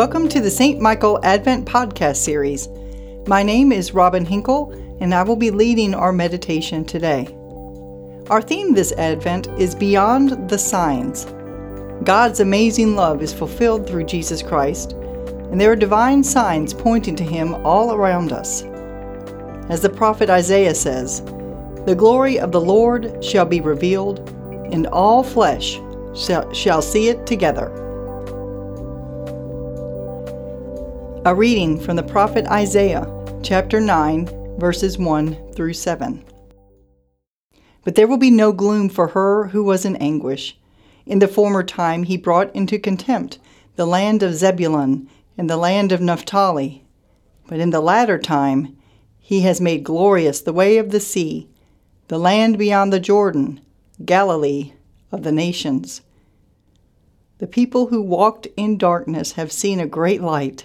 Welcome to the St. Michael Advent Podcast Series. My name is Robin Hinkle, and I will be leading our meditation today. Our theme this Advent is Beyond the Signs. God's amazing love is fulfilled through Jesus Christ, and there are divine signs pointing to Him all around us. As the prophet Isaiah says, The glory of the Lord shall be revealed, and all flesh shall, shall see it together A reading from the prophet Isaiah, chapter 9, verses 1 through 7. But there will be no gloom for her who was in anguish. In the former time he brought into contempt the land of Zebulun and the land of Naphtali. But in the latter time he has made glorious the way of the sea, the land beyond the Jordan, Galilee of the nations. The people who walked in darkness have seen a great light.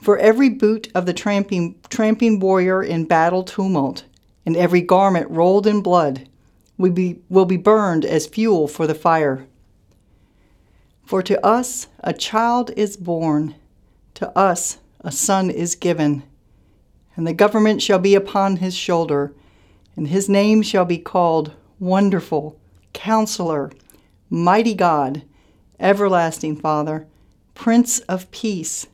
For every boot of the tramping, tramping warrior in battle tumult, and every garment rolled in blood, will be, will be burned as fuel for the fire. For to us a child is born, to us a son is given, and the government shall be upon his shoulder, and his name shall be called Wonderful, Counselor, Mighty God, Everlasting Father, Prince of Peace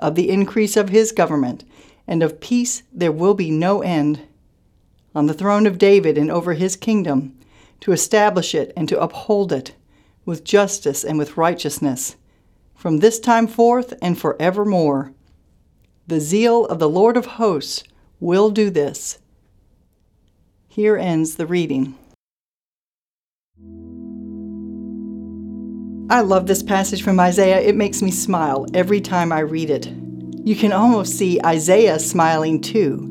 of the increase of his government, and of peace there will be no end. On the throne of David and over his kingdom, to establish it and to uphold it with justice and with righteousness, from this time forth and forevermore. The zeal of the Lord of hosts will do this. Here ends the reading. I love this passage from Isaiah. It makes me smile every time I read it. You can almost see Isaiah smiling too,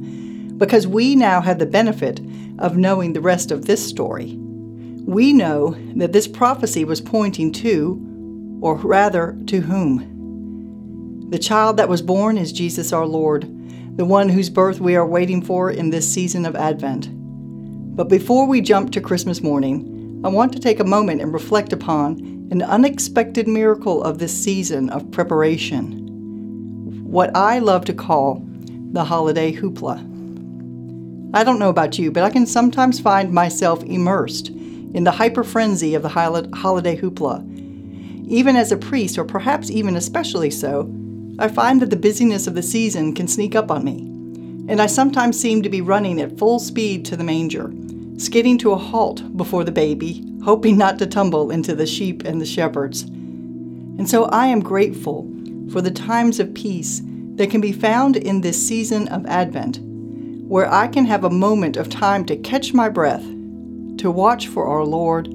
because we now have the benefit of knowing the rest of this story. We know that this prophecy was pointing to, or rather, to whom? The child that was born is Jesus our Lord, the one whose birth we are waiting for in this season of Advent. But before we jump to Christmas morning, I want to take a moment and reflect upon an unexpected miracle of this season of preparation. What I love to call the holiday hoopla. I don't know about you, but I can sometimes find myself immersed in the hyper frenzy of the holiday hoopla. Even as a priest, or perhaps even especially so, I find that the busyness of the season can sneak up on me, and I sometimes seem to be running at full speed to the manger, skidding to a halt before the baby, hoping not to tumble into the sheep and the shepherds. And so I am grateful for the times of peace that can be found in this season of Advent, where I can have a moment of time to catch my breath, to watch for our Lord,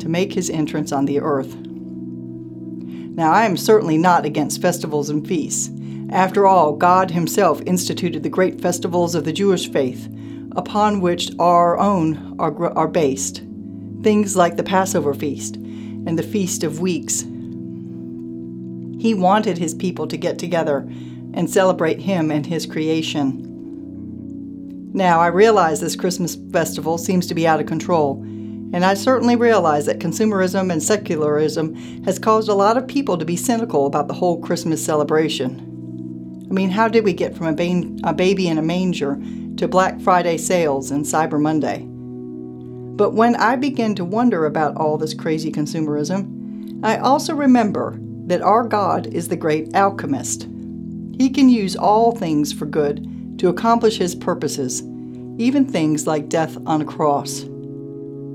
to make his entrance on the earth. Now, I am certainly not against festivals and feasts. After all, God Himself instituted the great festivals of the Jewish faith, upon which our own are, are based things like the Passover feast and the Feast of Weeks. He wanted his people to get together and celebrate him and his creation. Now, I realize this Christmas festival seems to be out of control, and I certainly realize that consumerism and secularism has caused a lot of people to be cynical about the whole Christmas celebration. I mean, how did we get from a, ba- a baby in a manger to Black Friday sales and Cyber Monday? But when I begin to wonder about all this crazy consumerism, I also remember that our God is the great alchemist. He can use all things for good to accomplish his purposes, even things like death on a cross.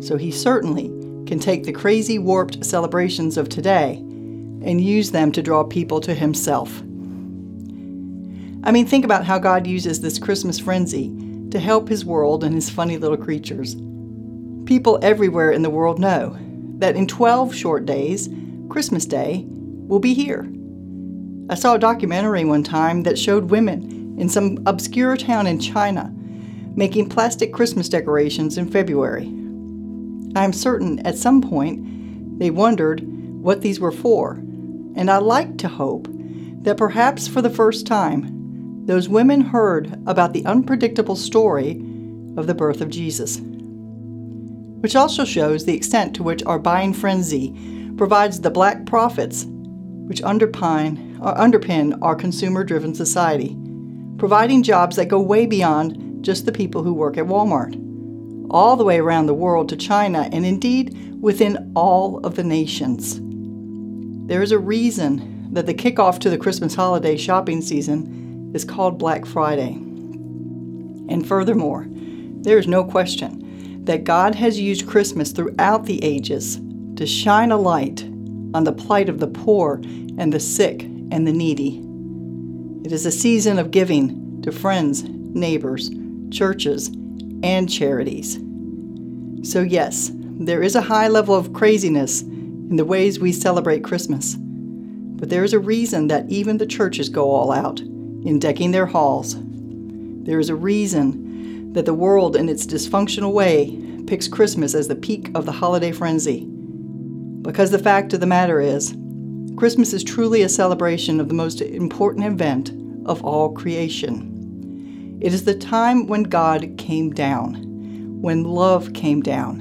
So he certainly can take the crazy, warped celebrations of today and use them to draw people to himself. I mean, think about how God uses this Christmas frenzy to help his world and his funny little creatures. People everywhere in the world know that in 12 short days, Christmas Day will be here. I saw a documentary one time that showed women in some obscure town in China making plastic Christmas decorations in February. I am certain at some point they wondered what these were for, and I like to hope that perhaps for the first time, those women heard about the unpredictable story of the birth of Jesus. Which also shows the extent to which our buying frenzy provides the black profits which underpin, uh, underpin our consumer driven society, providing jobs that go way beyond just the people who work at Walmart, all the way around the world to China, and indeed within all of the nations. There is a reason that the kickoff to the Christmas holiday shopping season is called Black Friday. And furthermore, there is no question that God has used Christmas throughout the ages to shine a light on the plight of the poor and the sick and the needy. It is a season of giving to friends, neighbors, churches, and charities. So, yes, there is a high level of craziness in the ways we celebrate Christmas. But there is a reason that even the churches go all out in decking their halls. There is a reason that the world, in its dysfunctional way, picks Christmas as the peak of the holiday frenzy. Because the fact of the matter is, Christmas is truly a celebration of the most important event of all creation. It is the time when God came down, when love came down,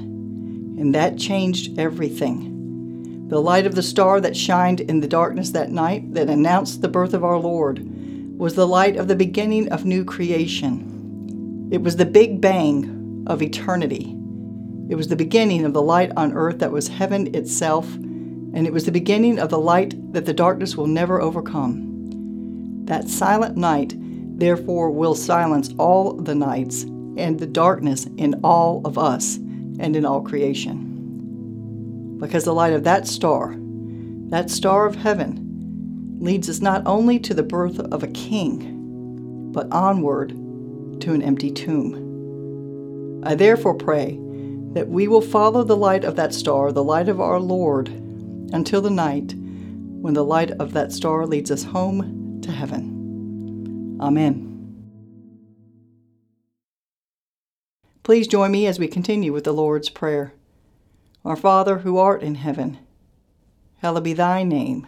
and that changed everything. The light of the star that shined in the darkness that night, that announced the birth of our Lord, was the light of the beginning of new creation. It was the Big Bang of eternity. It was the beginning of the light on earth that was heaven itself, and it was the beginning of the light that the darkness will never overcome. That silent night, therefore, will silence all the nights and the darkness in all of us and in all creation. Because the light of that star, that star of heaven, leads us not only to the birth of a king, but onward to an empty tomb. I therefore pray that we will follow the light of that star, the light of our Lord, until the night when the light of that star leads us home to heaven. Amen. Please join me as we continue with the Lord's Prayer. Our Father who art in heaven, hallowed be thy name.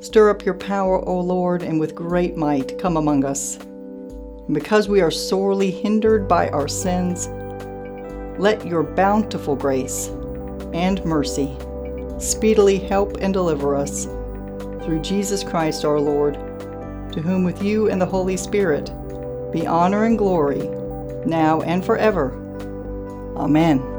Stir up your power, O Lord, and with great might come among us. And because we are sorely hindered by our sins, let your bountiful grace and mercy speedily help and deliver us through Jesus Christ our Lord, to whom with you and the Holy Spirit be honor and glory, now and forever. Amen.